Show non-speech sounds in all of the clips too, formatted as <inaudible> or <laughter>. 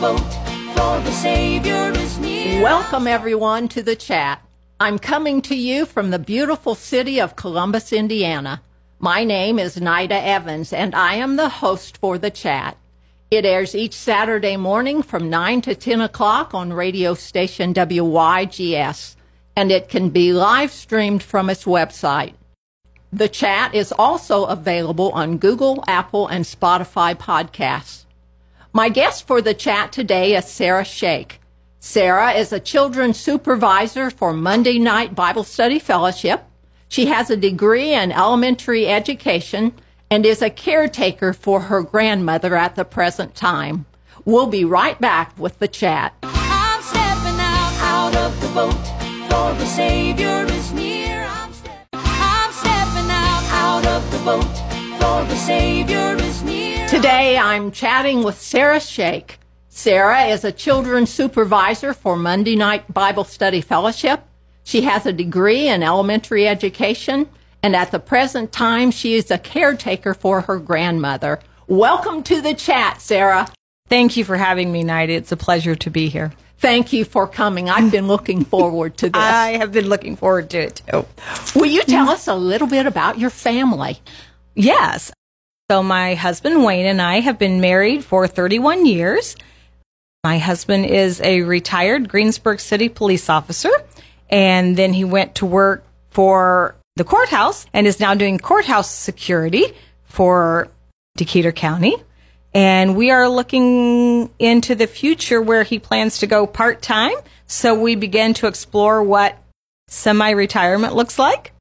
boat, for the Savior is near. Welcome, everyone, to the chat. I'm coming to you from the beautiful city of Columbus, Indiana. My name is Nita Evans, and I am the host for the chat. It airs each Saturday morning from 9 to 10 o'clock on radio station WYGS, and it can be live streamed from its website. The chat is also available on Google, Apple, and Spotify podcasts. My guest for the chat today is Sarah Shake. Sarah is a children's supervisor for Monday Night Bible Study Fellowship. She has a degree in elementary education and is a caretaker for her grandmother at the present time. We'll be right back with the chat. I'm stepping out, out of the boat, for the Savior is near. I'm, ste- I'm stepping out, out of the boat, for the Savior is near. Today I'm chatting with Sarah Shake. Sarah is a children's supervisor for Monday Night Bible Study Fellowship. She has a degree in elementary education, and at the present time, she is a caretaker for her grandmother. Welcome to the chat, Sarah. Thank you for having me, Nita. It's a pleasure to be here. Thank you for coming. I've been looking forward to this. I have been looking forward to it too. Will you tell us a little bit about your family? Yes. So, my husband Wayne and I have been married for 31 years. My husband is a retired Greensburg City police officer, and then he went to work for the courthouse and is now doing courthouse security for Decatur County. And we are looking into the future where he plans to go part time. So we begin to explore what semi retirement looks like.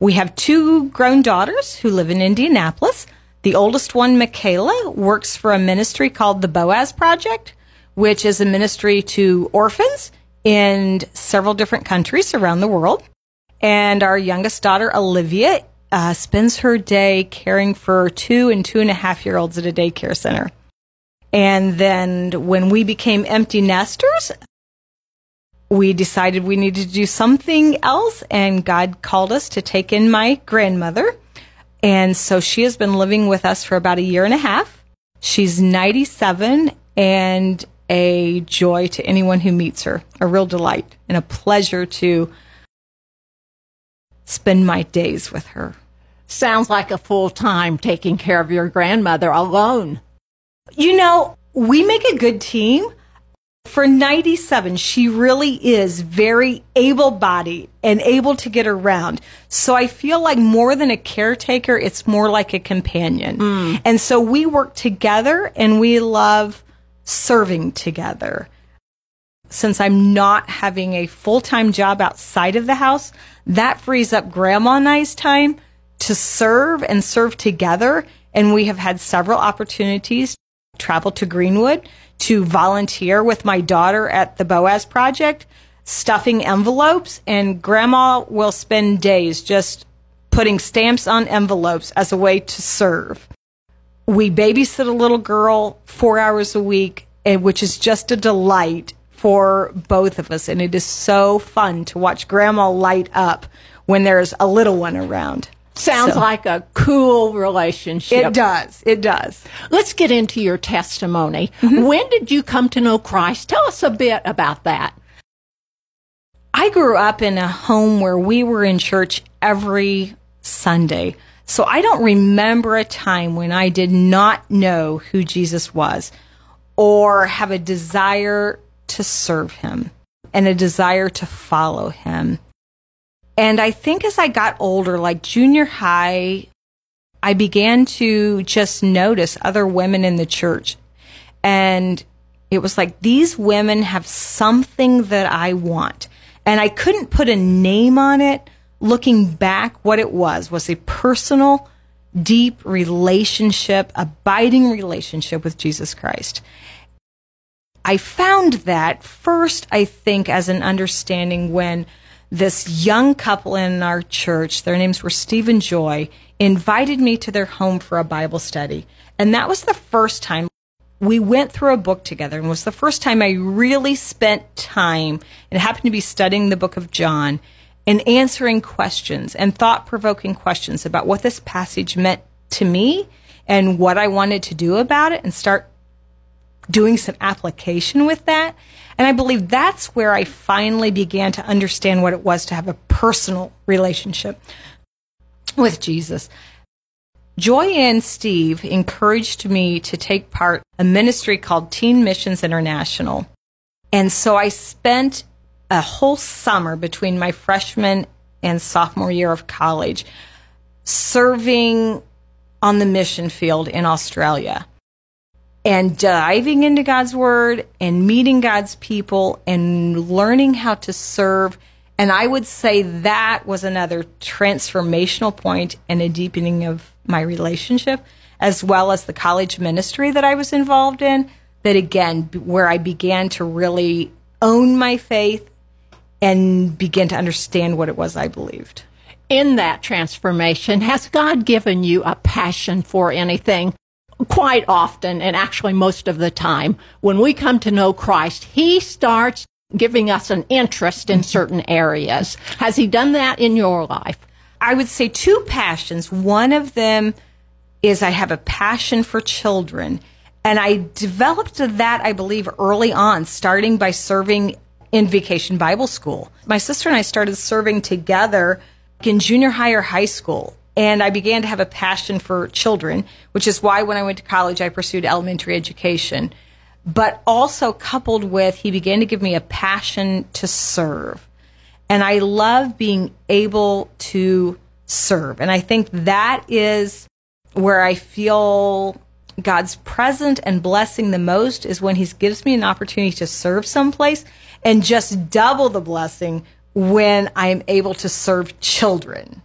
We have two grown daughters who live in Indianapolis. The oldest one, Michaela, works for a ministry called the Boaz Project, which is a ministry to orphans in several different countries around the world. And our youngest daughter, Olivia, uh, spends her day caring for two and two and a half year olds at a daycare center. And then when we became empty nesters, we decided we needed to do something else, and God called us to take in my grandmother. And so she has been living with us for about a year and a half. She's 97 and a joy to anyone who meets her, a real delight and a pleasure to spend my days with her. Sounds like a full time taking care of your grandmother alone. You know, we make a good team. For 97, she really is very able bodied and able to get around. So I feel like more than a caretaker, it's more like a companion. Mm. And so we work together and we love serving together. Since I'm not having a full time job outside of the house, that frees up grandma and I's time to serve and serve together. And we have had several opportunities to travel to Greenwood to volunteer with my daughter at the Boaz Project, stuffing envelopes. And grandma will spend days just putting stamps on envelopes as a way to serve. We babysit a little girl four hours a week, and which is just a delight for both of us. And it is so fun to watch grandma light up when there's a little one around. Sounds So- like a cool relationship. It does. It does. Let's get into your testimony. Mm-hmm. When did you come to know Christ? Tell us a bit about that. I grew up in a home where we were in church every Sunday. So I don't remember a time when I did not know who Jesus was or have a desire to serve him and a desire to follow him. And I think as I got older, like junior high, I began to just notice other women in the church. And it was like, these women have something that I want. And I couldn't put a name on it. Looking back, what it was was a personal, deep relationship, abiding relationship with Jesus Christ. I found that first, I think, as an understanding when this young couple in our church, their names were Steve and Joy, invited me to their home for a Bible study. And that was the first time we went through a book together and was the first time I really spent time and happened to be studying the book of John and answering questions and thought provoking questions about what this passage meant to me and what I wanted to do about it and start doing some application with that. And I believe that's where I finally began to understand what it was to have a personal relationship with Jesus. Joy and Steve encouraged me to take part a ministry called Teen Missions International. And so I spent a whole summer between my freshman and sophomore year of college serving on the mission field in Australia and diving into God's word and meeting God's people and learning how to serve. And I would say that was another transformational point and a deepening of my relationship, as well as the college ministry that I was involved in. That again, where I began to really own my faith and begin to understand what it was I believed. In that transformation, has God given you a passion for anything? Quite often, and actually most of the time, when we come to know Christ, He starts giving us an interest in certain areas. Has He done that in your life? I would say two passions. One of them is I have a passion for children. And I developed that, I believe, early on, starting by serving in Vacation Bible School. My sister and I started serving together in junior high or high school and I began to have a passion for children, which is why when I went to college, I pursued elementary education. But also coupled with, he began to give me a passion to serve. And I love being able to serve. And I think that is where I feel God's present and blessing the most is when He gives me an opportunity to serve someplace and just double the blessing when I am able to serve children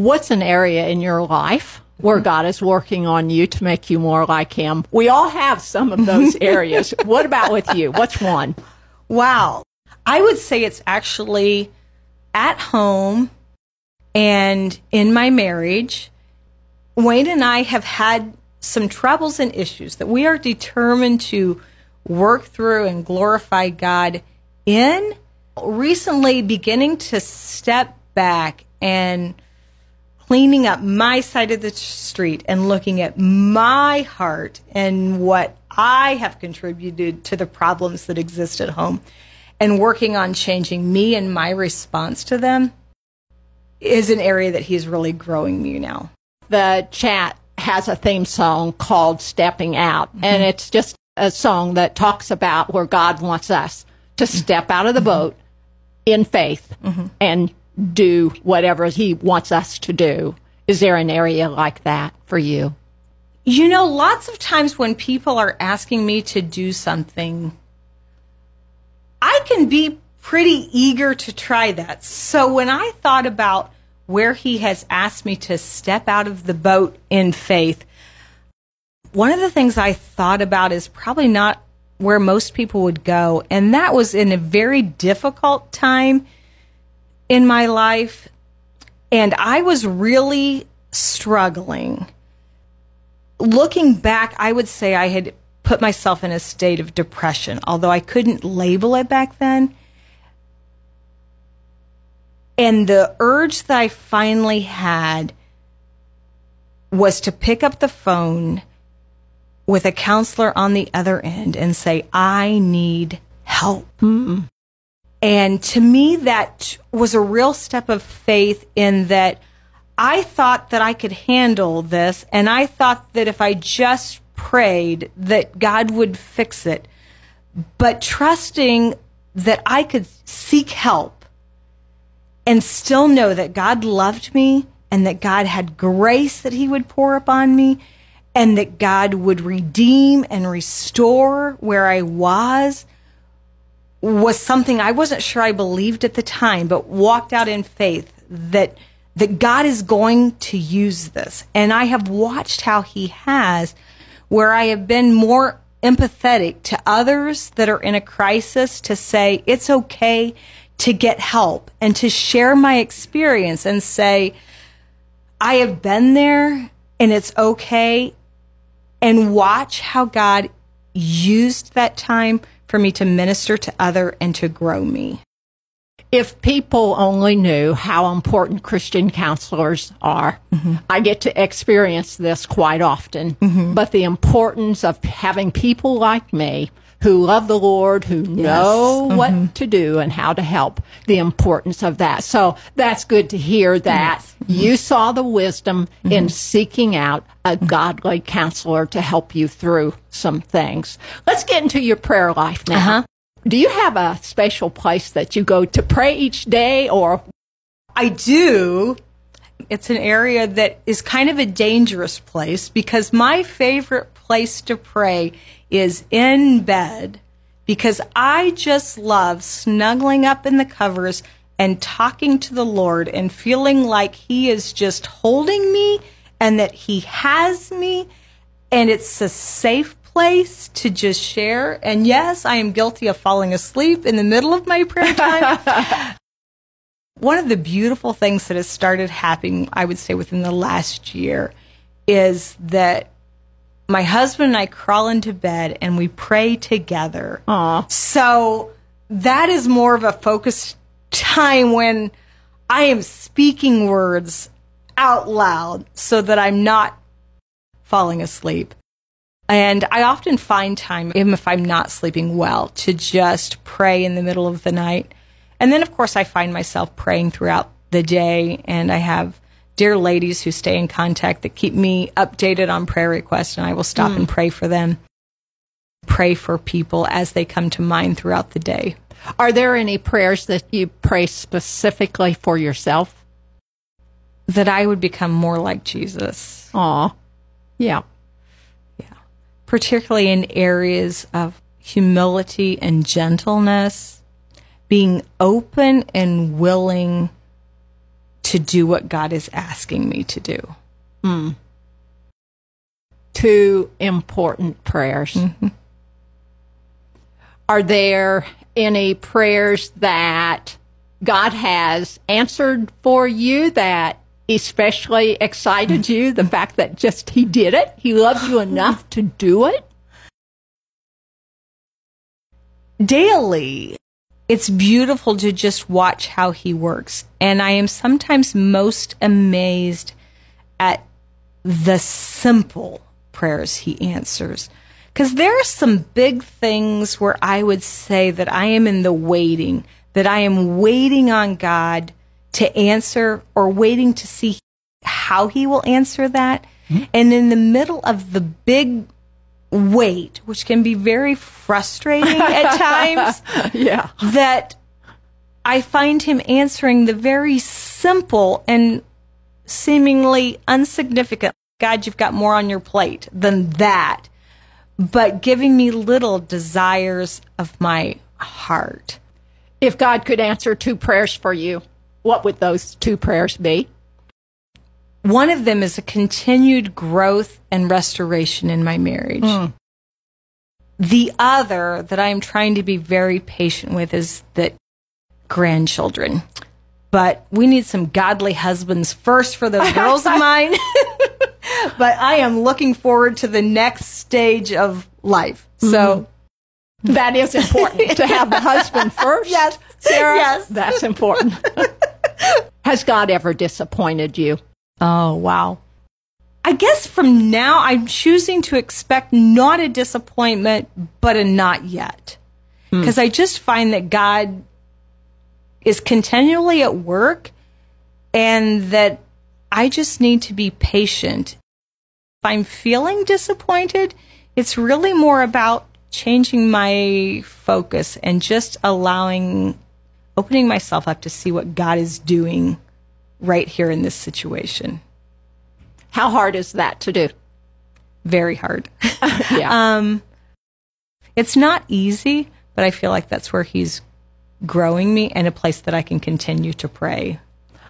what's an area in your life where <laughs> God is working on you to make you more like Him? We all have some of those <laughs> areas. what about with you? What's one? Wow. I would say it's actually at home and in my marriage. Wayne and I have had some troubles and issues that we are determined to work through and glorify God in. Recently, beginning to step back and cleaning up my side of the street and looking at my heart and what I have contributed to the problems that exist at home and working on changing me and my response to them is an area that he's really growing me now. The chat has a theme song called Stepping Out, mm-hmm. and it's just a song that talks about where God wants us to step out of the boat in faith mm-hmm. and do whatever he wants us to do. Is there an area like that for you? You know, lots of times when people are asking me to do something, I can be pretty eager to try that. So when I thought about where he has asked me to step out of the boat in faith, one of the things I thought about is probably not where most people would go. And that was in a very difficult time in my life, and I was really struggling. Looking back, I would say I had put myself in a state of depression, although I couldn't label it back then. And the urge that I finally had was to pick up the phone with a counselor on the other end and say, I need help. Mm-mm. And to me, that was a real step of faith in that I thought that I could handle this. And I thought that if I just prayed that God would fix it, but trusting that I could seek help and still know that God loved me and that God had grace that he would pour upon me and that God would redeem and restore where I was was something I wasn't sure I believed at the time, but walked out in faith that that God is going to use this. And I have watched how he has where I have been more empathetic to others that are in a crisis to say it's okay to get help and to share my experience and say I have been there and it's okay and watch how God used that time for me to minister to other and to grow me. If people only knew how important Christian counselors are, mm-hmm. I get to experience this quite often, mm-hmm. but the importance of having people like me who love the Lord, who know mm-hmm. what to do and how to help, the importance of that. So that's good to hear that mm-hmm. you saw the wisdom in mm-hmm. seeking out a godly counselor to help you through some things. Let's get into your prayer life now. Uh-huh. Do you have a special place that you go to pray each day or I do. It's an area that is kind of a dangerous place because my favorite place to pray is in bed because I just love snuggling up in the covers and talking to the Lord and feeling like He is just holding me and that He has me and it's a safe place to just share. And yes, I am guilty of falling asleep in the middle of my prayer time. <laughs> One of the beautiful things that has started happening, I would say, within the last year is that my husband and I crawl into bed and we pray together. Aw. So that is more of a focused time when I am speaking words out loud so that I'm not falling asleep. And I often find time, even if I'm not sleeping well, to just pray in the middle of the night. And then, of course, I find myself praying throughout the day. And I have dear ladies who stay in contact that keep me updated on prayer requests, and I will stop and mm. pray for them. Pray for people as they come to mind throughout the day. are there any prayers that you pray specifically for yourself? That I would become more like Jesus. Aw. Yeah. Yeah. particularly in areas of humility and gentleness, being open and willing to do what God is asking me to do. Hmm. Two important prayers. Mm-hmm. Are there any prayers that God has answered for you that especially excited you? The mm-hmm. fact that just He did it? He loved you enough to do it? Daily, it's beautiful to just watch how He works. And I am sometimes most amazed at the simple prayers He answers. Because there are some big things where I would say that I am in the waiting, that I am waiting on God to answer or waiting to see how He will answer that. Hmm? And in the middle of the big wait, which can be very frustrating at <laughs> times, Yeah. that I find him answering the very simple and seemingly insignificant God, you've got more on your plate than that, but giving me little desires of my heart. If God could answer two prayers for you, what would those two prayers be? One of them is a continued growth and restoration in my marriage. Hmm. The other that I'm trying to be very patient with is that grandchildren. But we need some godly husbands first for those girls of <laughs> mine. <laughs> but I am looking forward to the next stage of life. So, mm-hmm. That is important to have the husband <laughs> first. Yes. Sarah. Yes. That's important. Has God ever disappointed you? Oh, wow. I guess from now, I'm choosing to expect not a disappointment, but a not yet. Hmm. Because I just find that God is continually at work and that I just need to be patient. If I'm feeling disappointed, it's really more about changing my focus and just allowing, opening myself up to see what God is doing right here in this situation. How hard is that to do? Very hard. <laughs> Yeah. Um, it's not easy, but I feel like that's where He's growing me and a place that I can continue to pray.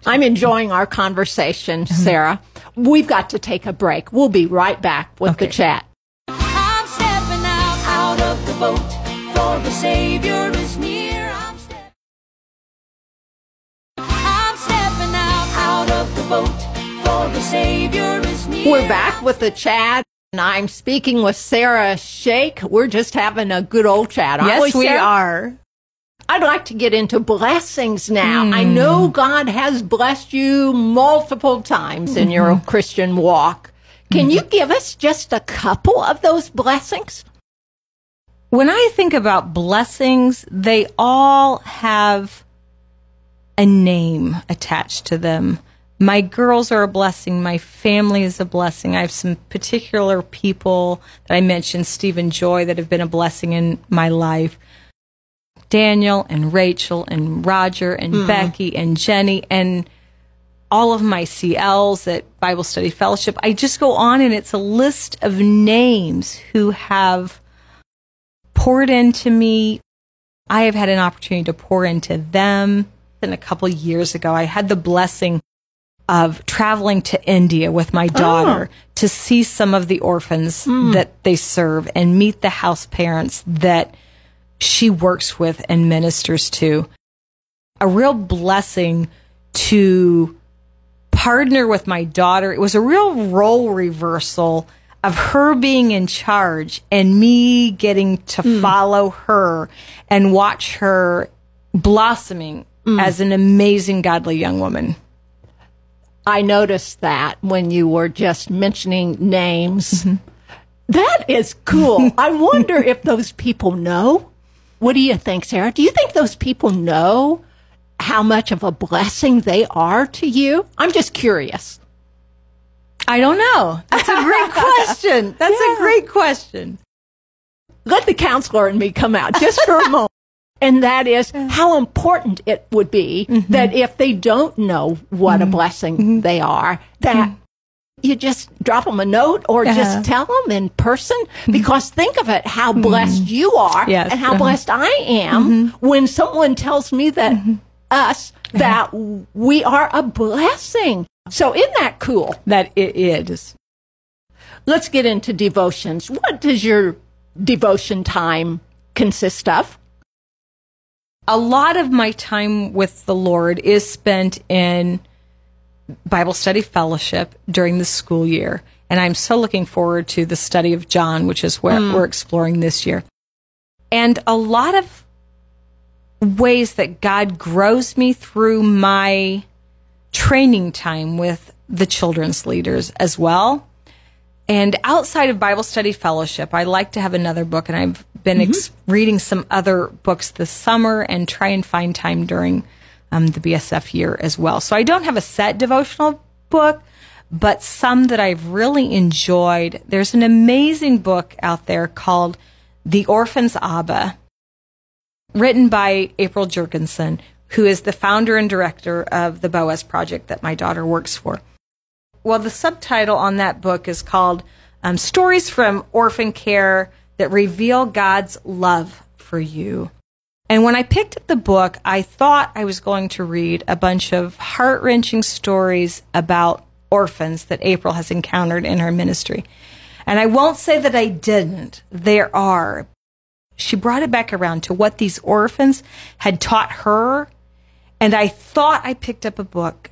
I'm enjoying our conversation, Sarah. We've got to take a break. We'll be right back with the Okay. chat. I'm stepping out, out of the boat, out boat, for the Savior is near. We're back with the chat. And I'm speaking with Sarah Shake. We're just having a good old chat, aren't we, yes, we Sarah? are. I'd like to get into blessings now. I hmm. know God has blessed you multiple times in your mm-hmm. Christian walk. Can you mm-hmm. give us just a couple of those blessings? When I think about blessings, they all have a name attached to them. My girls are a blessing. My family is a blessing. I have some particular people that I mentioned, Steve and Joy, that have been a blessing in my life. Daniel and Rachel and Roger and hmm. Becky and Jenny and all of my CLs at Bible Study Fellowship. I just go on and it's a list of names who have poured into me. I have had an opportunity to pour into them. And a couple years ago, I had the blessing of traveling to India with my oh. daughter to see some of the orphans hmm. that they serve and meet the house parents that she works with and ministers to. A real blessing to partner with my daughter. It was a real role reversal of her being in charge and me getting to hmm. follow her and watch her blossoming hmm. as an amazing godly young woman. I noticed that when you were just mentioning names. Mm-hmm. That is cool. <laughs> I wonder if those people know. What do you think, Sarah? Do you think those people know how much of a blessing they are to you? I'm just curious. I don't know. That's a great <laughs> question. That's Yeah. a great question. Let the counselor and me come out just for a moment. And that is how important it would be mm-hmm. that if they don't know what a mm-hmm. blessing mm-hmm. they are, that you just drop them a note or Uh-huh. just tell them in person. Because think of it, how blessed you are Yes. and how Uh-huh. blessed I am when someone tells me that us, that we are a blessing. So isn't that cool? That it is. Let's get into devotions. What does your devotion time consist of? A lot of my time with the Lord is spent in Bible study fellowship during the school year. And I'm so looking forward to the study of John, which is where hmm. we're exploring this year. And a lot of ways that God grows me through my training time with the children's leaders as well. And outside of Bible study fellowship, I like to have another book, and I've been ex- reading some other books this summer and try and find time during um, the BSF year as well. So I don't have a set devotional book, but some that I've really enjoyed. There's an amazing book out there called The Orphan's Abba, written by April Jergensen, who is the founder and director of the Boaz Project that my daughter works for. Well, the subtitle on that book is called um, Stories from Orphan Care That Reveal God's Love for You. And when I picked up the book, I thought I was going to read a bunch of heart wrenching stories about orphans that April has encountered in her ministry. And I won't say that I didn't. There are. She brought it back around to what these orphans had taught her. And I thought I picked up a book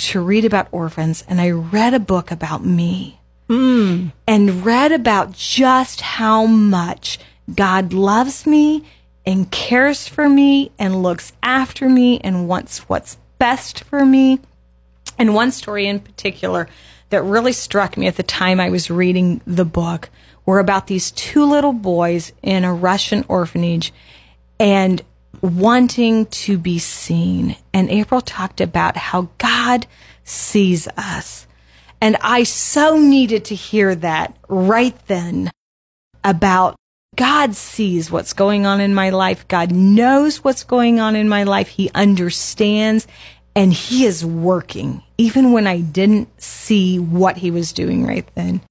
to read about orphans, and I read a book about me. Hmm. And read about just how much God loves me and cares for me and looks after me and wants what's best for me. And one story in particular that really struck me at the time I was reading the book were about these two little boys in a Russian orphanage. And wanting to be seen. And April talked about how God sees us. And I so needed to hear that right then about God sees what's going on in my life. God knows what's going on in my life. He understands and he is working even when I didn't see what he was doing right then.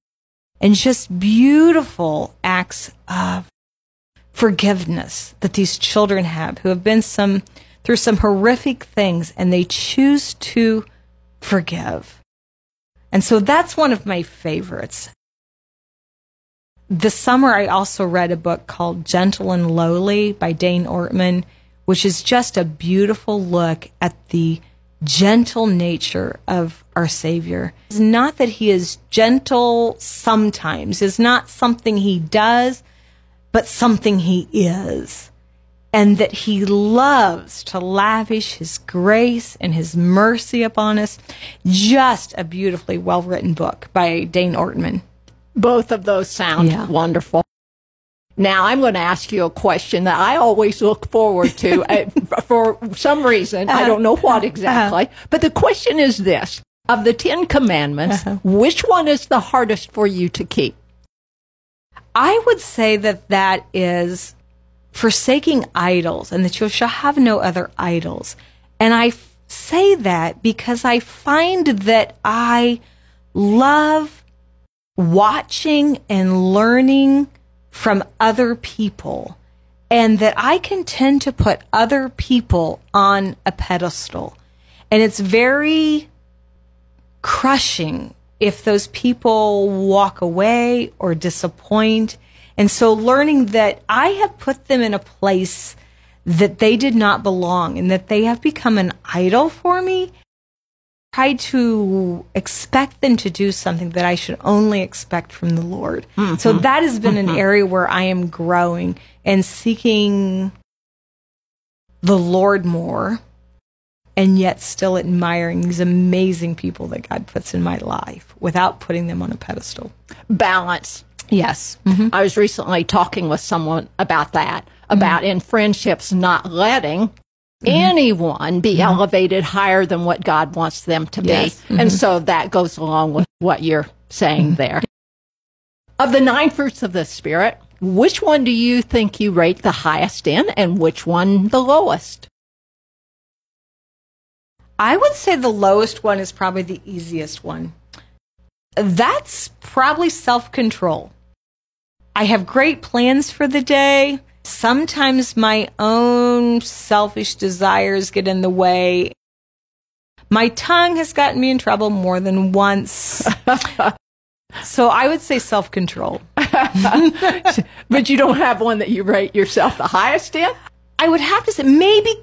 And just beautiful acts of forgiveness that these children have who have been some through some horrific things and they choose to forgive. And so that's one of my favorites. This summer, I also read a book called Gentle and Lowly by Dane Ortlund, which is just a beautiful look at the gentle nature of our Savior. It's not that he is gentle sometimes, it's not something he does, but something he is. and that he loves to lavish his grace and his mercy upon us. Just a beautifully well written book by Dane Ortlund. Both of those sound Yeah. wonderful. Now, I'm going to ask you a question that I always look forward to <laughs> uh, for some reason. I don't know what uh-huh. exactly. Uh-huh. But the question is this Of the Ten Commandments, uh-huh. which one is the hardest for you to keep? I would say that that is forsaking idols and that you shall have no other idols. And I f- say that because I find that I love watching and learning from other people and that I can tend to put other people on a pedestal. And it's very crushing if those people walk away or disappoint. And so learning that I have put them in a place that they did not belong and that they have become an idol for me. Try to expect them to do something that I should only expect from the Lord. So mm-hmm. that has been an mm-hmm. area where I am growing and seeking the Lord more and yet still admiring these amazing people that God puts in my life without putting them on a pedestal. Balance. Yes. Mm-hmm. Mm-hmm. I was recently talking with someone about that, mm-hmm. about in friendships not letting anyone be elevated higher than what God wants them to be. Yes. And so that goes along with what you're saying there. Of the nine fruits of the Spirit, which one do you think you rate the highest in and which one the lowest? I would say the lowest one is probably the easiest one. That's probably self control. I have great plans for the day. Sometimes my own selfish desires get in the way. My tongue has gotten me in trouble more than once. <laughs> so I would say self control. <laughs> But you don't have one that you rate yourself the highest in? I would have to say maybe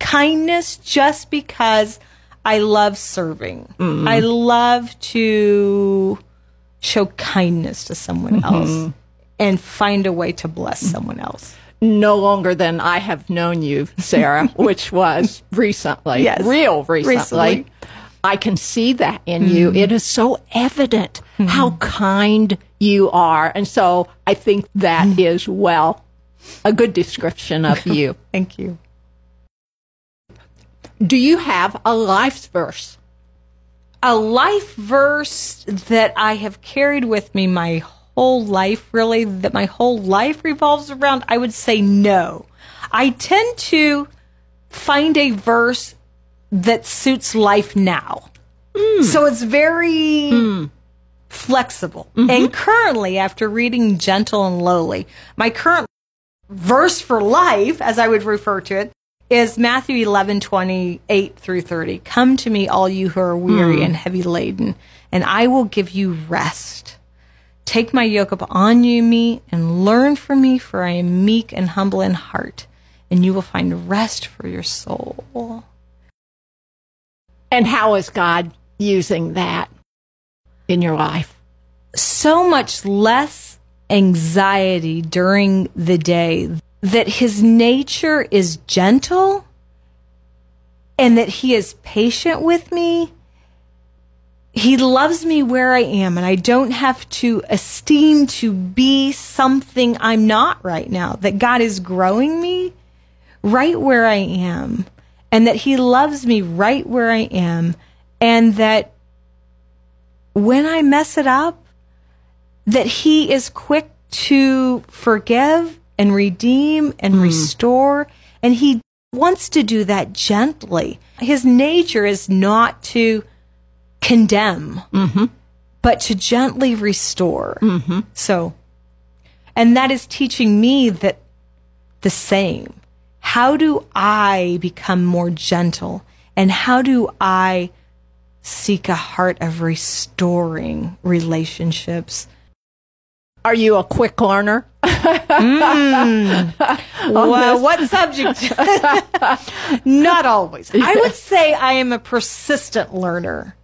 kindness just because I love serving. Mm-hmm. I love to show kindness to someone mm-hmm. else and find a way to bless someone else. no longer than I have known you, Sarah, <laughs> which was recently, Yes. real recently. Recently. I can see that in you. Mm-hmm. It is so evident how kind you are. And so I think that is, well, a good description of <laughs> you. Thank you. Do you have a life verse? A life verse that I have carried with me my whole life, really, that my whole life revolves around, I would say no. I tend to find a verse that suits life now. Hmm. So it's very hmm. flexible. Mm-hmm. And currently, after reading Gentle and Lowly, my current verse for life, as I would refer to it, is Matthew 11, 28 through 30. Come to me, all you who are weary hmm. and heavy laden, and I will give you rest. Take my yoke upon you, me, and learn from me, for I am meek and humble in heart, and you will find rest for your soul. And how is God using that in your life? so much less anxiety during the day that his nature is gentle and that he is patient with me. He loves me where I am, and I don't have to esteem to be something I'm not right now. That God is growing me right where I am, and that He loves me right where I am, and that when I mess it up, that he is quick to forgive and redeem and hmm. restore. And he wants to do that gently. His nature is not to condemn mm-hmm. but to gently restore. Mm-hmm. So and that is teaching me that the same. How do i become more gentle? And how do i seek a heart of restoring relationships? Are you a quick learner? Well, what subject? <laughs> Not always. I would say I am a persistent learner.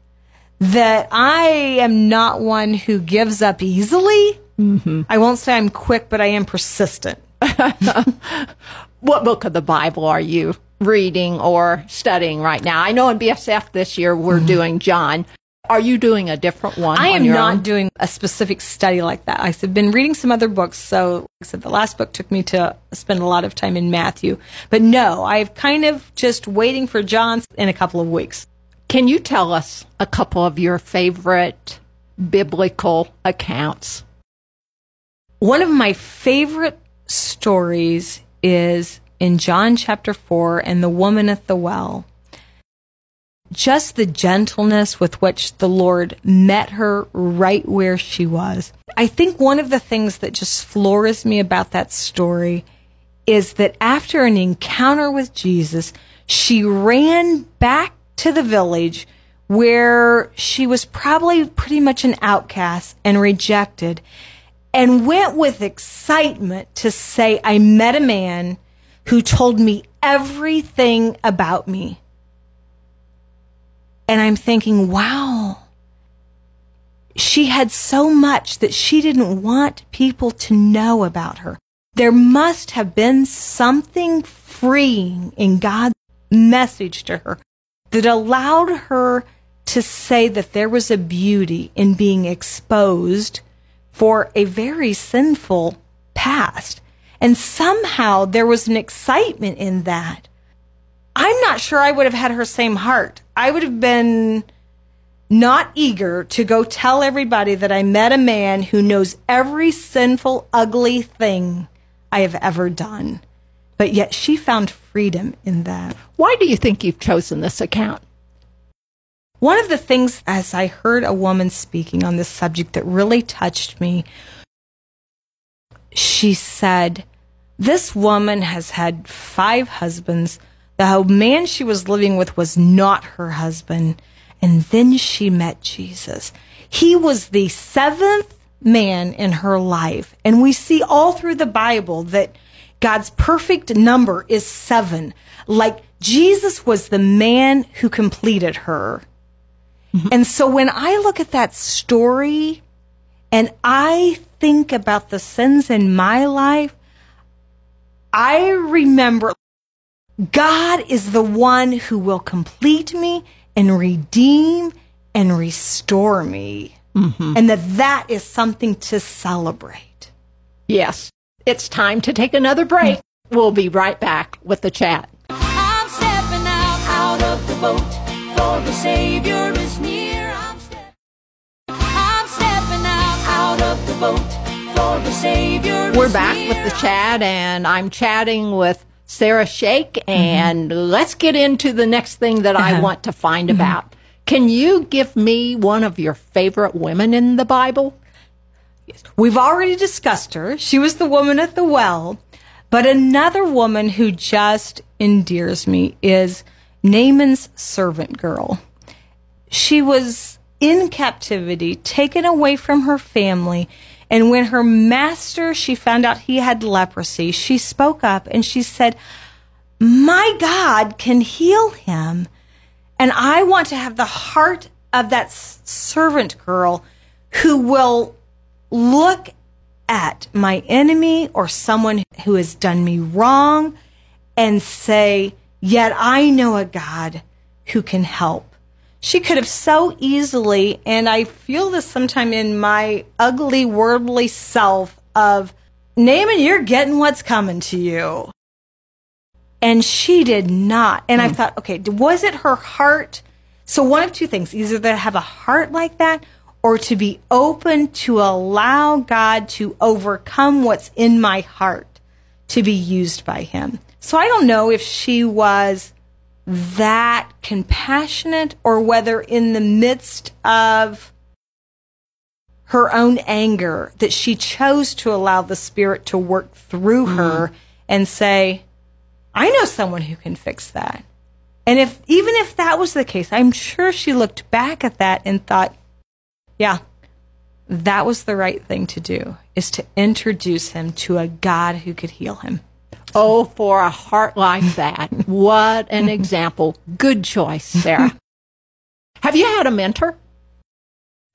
That I am not one who gives up easily. I won't say I'm quick, but I am persistent. <laughs> What book of the Bible are you reading or studying right now? I know in BSF this year we're mm-hmm. doing John. Are you doing a different one? I am not own? doing a specific study like that. I've been reading some other books. So, like I said, the last book took me to spend a lot of time in Matthew. But no, I've kind of just waiting for John in a couple of weeks. Can you tell us a couple of your favorite biblical accounts? One of my favorite stories is in John chapter 4 and the woman at the well just the gentleness with which the Lord met her right where she was. I think one of the things that just floors me about that story is that after an encounter with Jesus, she ran back to the village where she was probably pretty much an outcast and rejected and went with excitement to say, I met a man who told me everything about me. And I'm thinking, wow, she had so much that she didn't want people to know about her. There must have been something freeing in God's message to her that allowed her to say that there was a beauty in being exposed for a very sinful past. And somehow there was an excitement in that. I'm not sure I would have had her same heart. I would have been not eager to go tell everybody that I met a man who knows every sinful, ugly thing I have ever done. But yet she found freedom in that. Why do you think you've chosen this account? One of the things, as I heard a woman speaking on this subject that really touched me, she said, This woman has had five husbands the man she was living with was not her husband. And then she met Jesus. He was the seventh man in her life. And we see all through the Bible that God's perfect number is seven. Like Jesus was the man who completed her. Mm-hmm. And so when I look at that story and I think about the sins in my life, I remember God is the one who will complete me and redeem and restore me. Mm-hmm. And that that is something to celebrate. Yes. It's time to take another break. We'll be right back with the chat. I'm stepping out, out of the boat, for the Savior is near. I'm, I'm stepping out, out of the boat, for the Savior We're back near. with the chat, and I'm chatting with Sarah Shake, mm-hmm. and let's get into the next thing that I uh-huh. want to find mm-hmm. about. Can you give me one of your favorite women in the Bible? Yes. We've already discussed her. She was the woman at the well. But another woman who just endears me is Naaman's servant girl. She was in captivity, taken away from her family, and when her master, she found out he had leprosy, she spoke up and she said, My God can heal him. And I want to have the heart of that servant girl who will look at my enemy or someone who has done me wrong and say, Yet I know a God who can help. She could have so easily, and I feel this sometime in my ugly, worldly self of, Naaman, you're getting what's coming to you. And she did not. And mm. I hmm. thought, okay, was it her heart? So one of two things, either to have a heart like that or to be open to allow God to overcome what's in my heart to be used by him. So I don't know if she was that compassionate or whether in the midst of her own anger that she chose to allow the spirit to work through mm-hmm. her and say i know someone who can fix that and if even if that was the case i'm sure she looked back at that and thought yeah that was the right thing to do is to introduce him to a god who could heal him Oh, for a heart like that. What an example. Good choice, Sarah. Have you had a mentor?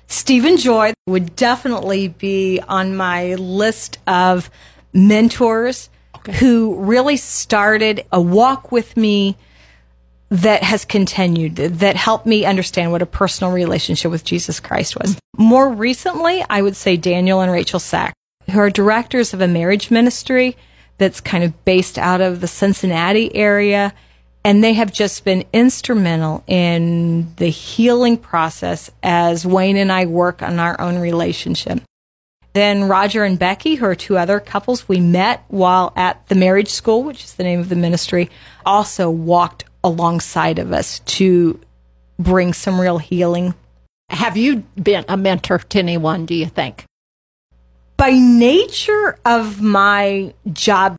Steve and Joy would definitely be on my list of mentors. who really started a walk with me that has continued, that helped me understand what a personal relationship with Jesus Christ was. More recently, I would say Daniel and Rachel Sack, who are directors of a marriage ministry that's kind of based out of the Cincinnati area. And they have just been instrumental in the healing process as Wayne and I work on our own relationship. Then Roger and Becky, who are two other couples we met while at the marriage school, which is the name of the ministry, also walked alongside of us to bring some real healing. Have you been a mentor to anyone, do you think? By nature of my job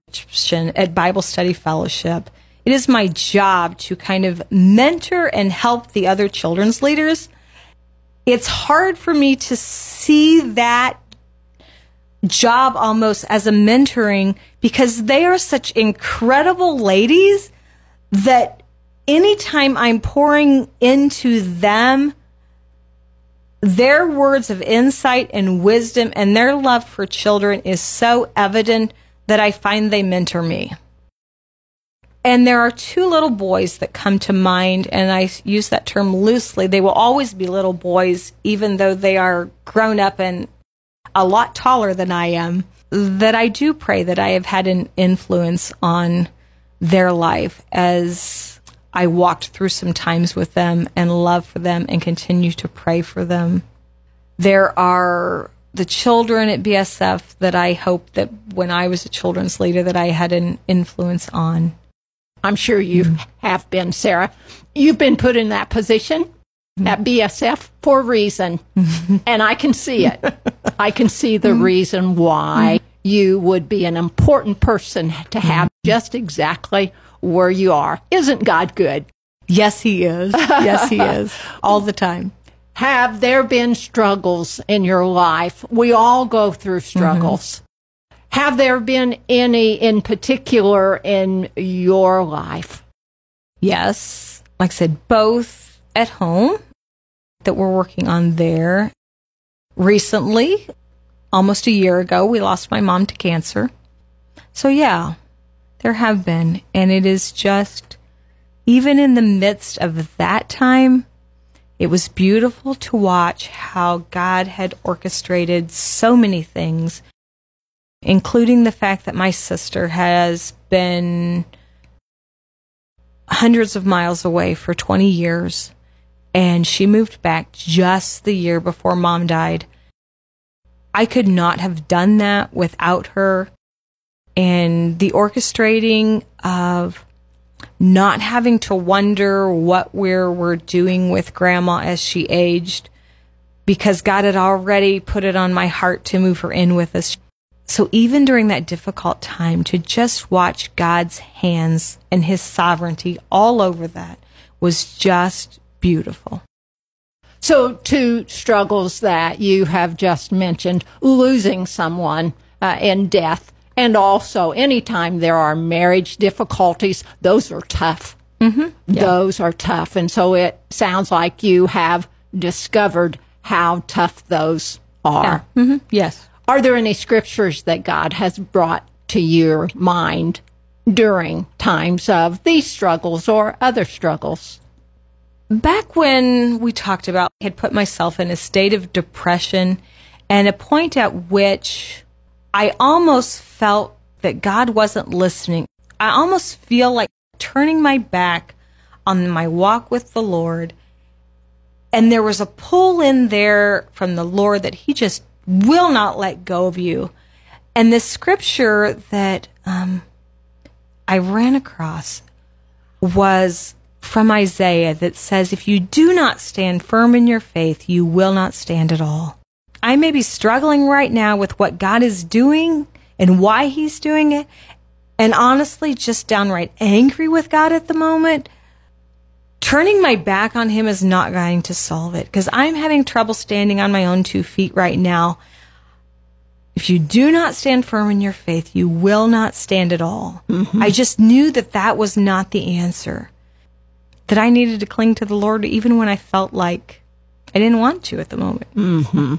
at Bible Study Fellowship, it is my job to kind of mentor and help the other children's leaders. It's hard for me to see that job almost as a mentoring because they are such incredible ladies that anytime I'm pouring into them their words of insight and wisdom and their love for children is so evident that I find they mentor me. And there are two little boys that come to mind, and I use that term loosely. They will always be little boys, even though they are grown up and a lot taller than I am. That I do pray that I have had an influence on their life as I walked through some times with them and love for them and continue to pray for them. There are the children at BSF that I hope that when I was a children's leader that I had an influence on. I'm sure you mm-hmm. have been, Sarah. You've been put in that position mm-hmm. at BSF for a reason, and I can see it. I can see the mm-hmm. reason why you would be an important person to have just exactly where you are. Isn't God good? Yes, He is. Yes, He is. <laughs> All the time. Have there been struggles in your life? We all go through struggles. Mm-hmm. Have there been any in particular in your life? Yes. Like I said, both at home that we're working on there. Recently, almost a year ago, we lost my mom to cancer. So, yeah, there have been. And it is just, even in the midst of that time, it was beautiful to watch how God had orchestrated so many things, including the fact that my sister has been hundreds of miles away for 20 years. And she moved back just the year before mom died. I could not have done that without her and the orchestrating of not having to wonder what we're, we're doing with grandma as she aged because God had already put it on my heart to move her in with us. So even during that difficult time, to just watch God's hands and his sovereignty all over that was just beautiful. So, two struggles that you have just mentioned losing someone uh, in death and also, anytime there are marriage difficulties, those are tough. Mm-hmm. Yeah. Those are tough. And so it sounds like you have discovered how tough those are. Yeah. Mm-hmm. Yes. Are there any scriptures that God has brought to your mind during times of these struggles or other struggles? Back when we talked about, I had put myself in a state of depression and a point at which I almost felt that God wasn't listening. I almost feel like turning my back on my walk with the Lord. And there was a pull in there from the Lord that He just will not let go of you. And this scripture that um, I ran across was from Isaiah that says, If you do not stand firm in your faith, you will not stand at all. I may be struggling right now with what God is doing and why He's doing it, and honestly, just downright angry with God at the moment. Turning my back on Him is not going to solve it because I'm having trouble standing on my own two feet right now. If you do not stand firm in your faith, you will not stand at all. Mm-hmm. I just knew that that was not the answer. That I needed to cling to the Lord even when I felt like I didn't want to at the moment. Mm-hmm.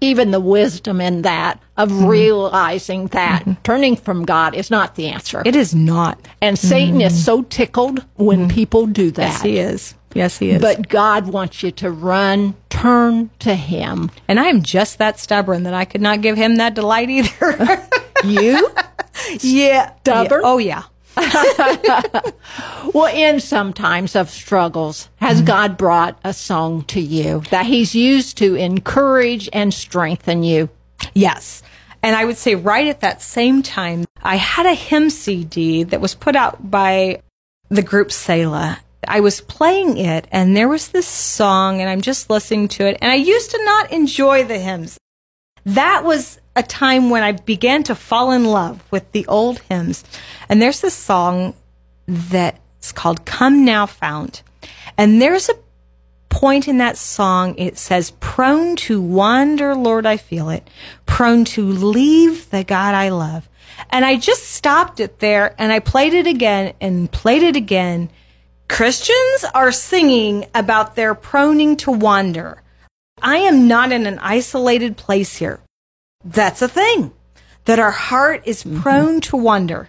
Even the wisdom in that of Mm-hmm. realizing that turning from God is not the answer. It is not. and Satan is so tickled when people do that. Mm-hmm. Yes, he is. Yes, he is. But God wants you to run, turn to Him. and I am just that stubborn that I could not give him that delight either. You? <laughs> yeah. Stubborn? Yeah. Oh, yeah. <laughs> well, in some times of struggles, has Mm-hmm. God brought a song to you that He's used to encourage and strengthen you? Yes. And I would say right at that same time, I had a hymn CD that was put out by the group Selah. I was playing it and there was this song and I'm just listening to it. And I used to not enjoy the hymns. That was a time when I began to fall in love with the old hymns. And there's this song that's called Come Thou Fount. And there's a point in that song, it says, prone to wander, Lord, I feel it, prone to leave the God I love. And I just stopped it there and I played it again and played it again. Christians are singing about their proning to wander. I am not in an isolated place here. That's a thing that our heart is mm-hmm. prone to wonder.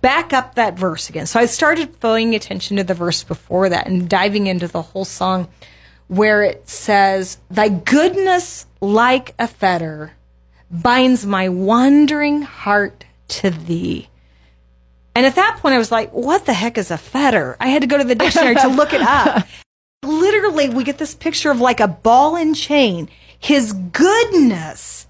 Back up that verse again. So I started paying attention to the verse before that and diving into the whole song where it says, Thy goodness like a fetter binds my wandering heart to thee. And at that point, I was like, what the heck is a fetter? I had to go to the dictionary to look it up. <laughs> Literally, we get this picture of like a ball and chain. His goodness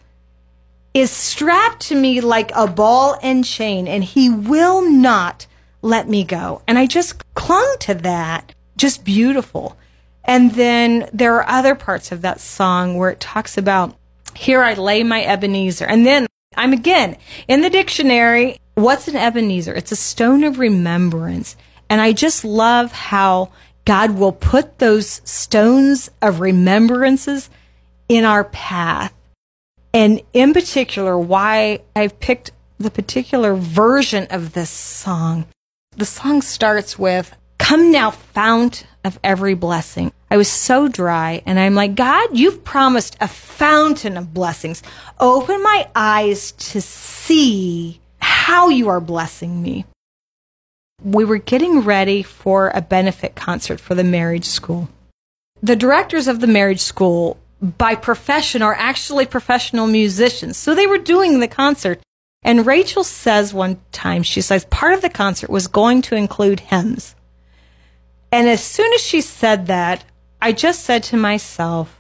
is strapped to me like a ball and chain, and he will not let me go. And I just clung to that. Just beautiful. And then there are other parts of that song where it talks about, here I lay my Ebenezer. And then I'm again in the dictionary. What's an Ebenezer? It's a stone of remembrance. And I just love how God will put those stones of remembrances in our path. And in particular, why I've picked the particular version of this song. The song starts with, Come now, fount of every blessing. I was so dry, and I'm like, God, you've promised a fountain of blessings. Open my eyes to see how you are blessing me. We were getting ready for a benefit concert for the marriage school. The directors of the marriage school, by profession, are actually professional musicians. So they were doing the concert. And Rachel says one time, she says, part of the concert was going to include hymns. And as soon as she said that, I just said to myself,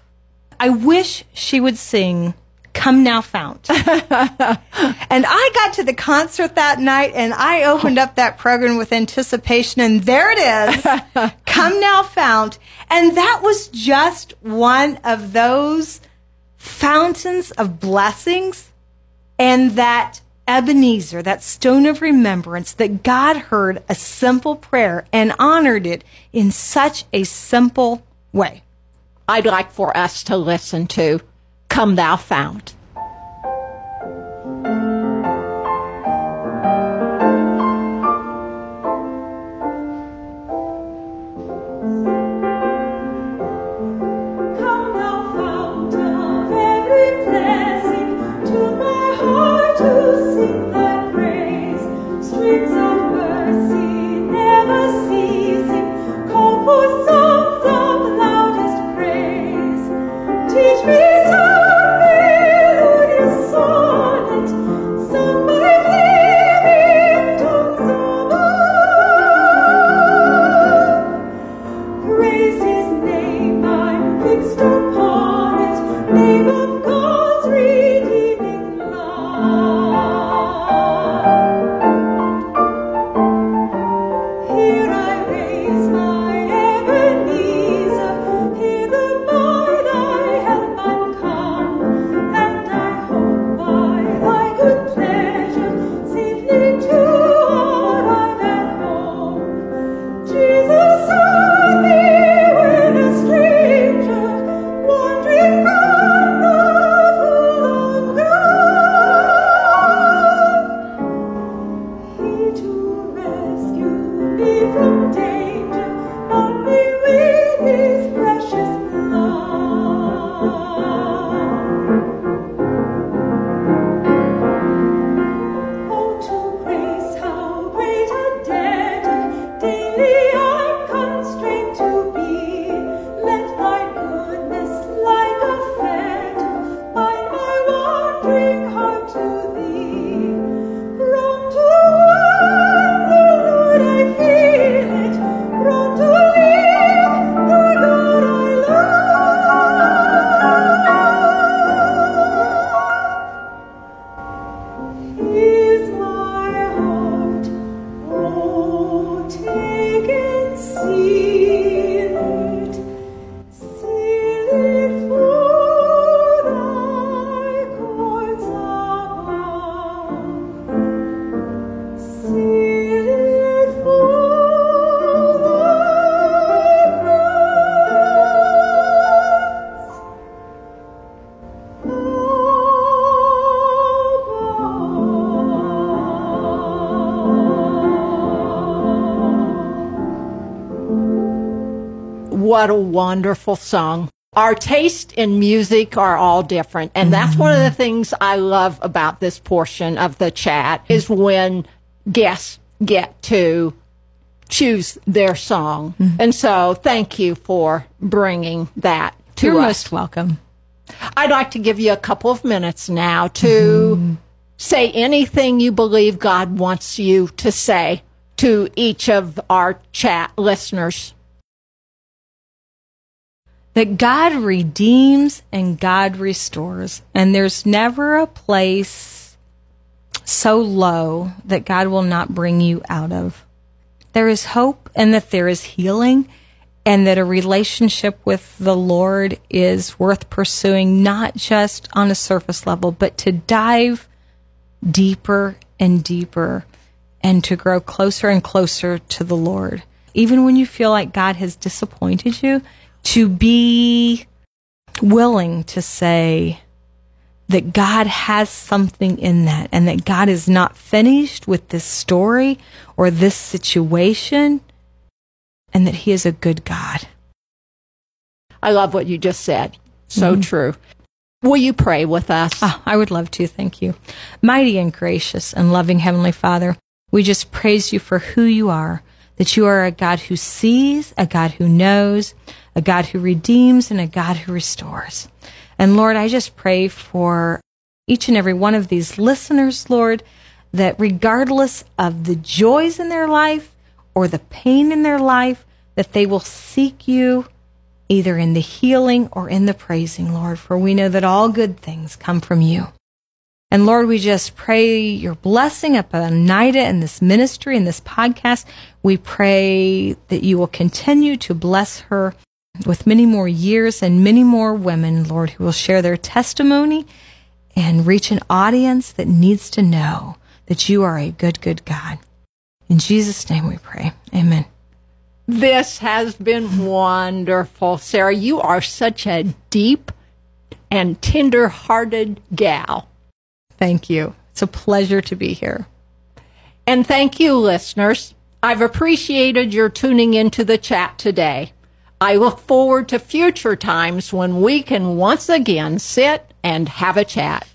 I wish she would sing Come Thou Fount. <laughs> and I got to the concert that night and I opened up that program with anticipation and there it is. <laughs> Come Thou Fount. And that was just one of those fountains of blessings and that Ebenezer, that stone of remembrance, that God heard a simple prayer and honored it in such a simple way. I'd like for us to listen to Come Thou Fount. What a wonderful song. Our taste in music are all different. And that's one of the mm-hmm. things I love about this portion of the chat is when guests get to choose their song. Mm-hmm. And so thank you for bringing that to You're us. most welcome. I'd like to give you a couple of minutes now to mm-hmm. say anything you believe God wants you to say to each of our chat listeners. That God redeems and God restores. And there's never a place so low that God will not bring you out of. There is hope and that there is healing and that a relationship with the Lord is worth pursuing, not just on a surface level, but to dive deeper and deeper and to grow closer and closer to the Lord. Even when you feel like God has disappointed you, to be willing to say that God has something in that and that God is not finished with this story or this situation and that He is a good God. I love what you just said. So true. Will you pray with us? Ah, I would love to. Thank you. Mighty and gracious and loving Heavenly Father, we just praise you for who you are, that you are a God who sees, a God who knows, a God who redeems, and a God who restores. And Lord, I just pray for each and every one of these listeners, Lord, that regardless of the joys in their life or the pain in their life, that they will seek you either in the healing or in the praising, Lord, for we know that all good things come from you. And Lord, we just pray your blessing upon Nita and this ministry and this podcast. We pray that you will continue to bless her with many more years and many more women, Lord, who will share their testimony and reach an audience that needs to know that you are a good, good God. In Jesus' name we pray. Amen. This has been wonderful. Sarah, you are such a deep and tender hearted gal. Thank you. It's a pleasure to be here. And thank you, listeners. I've appreciated your tuning into the chat today. I look forward to future times when we can once again sit and have a chat.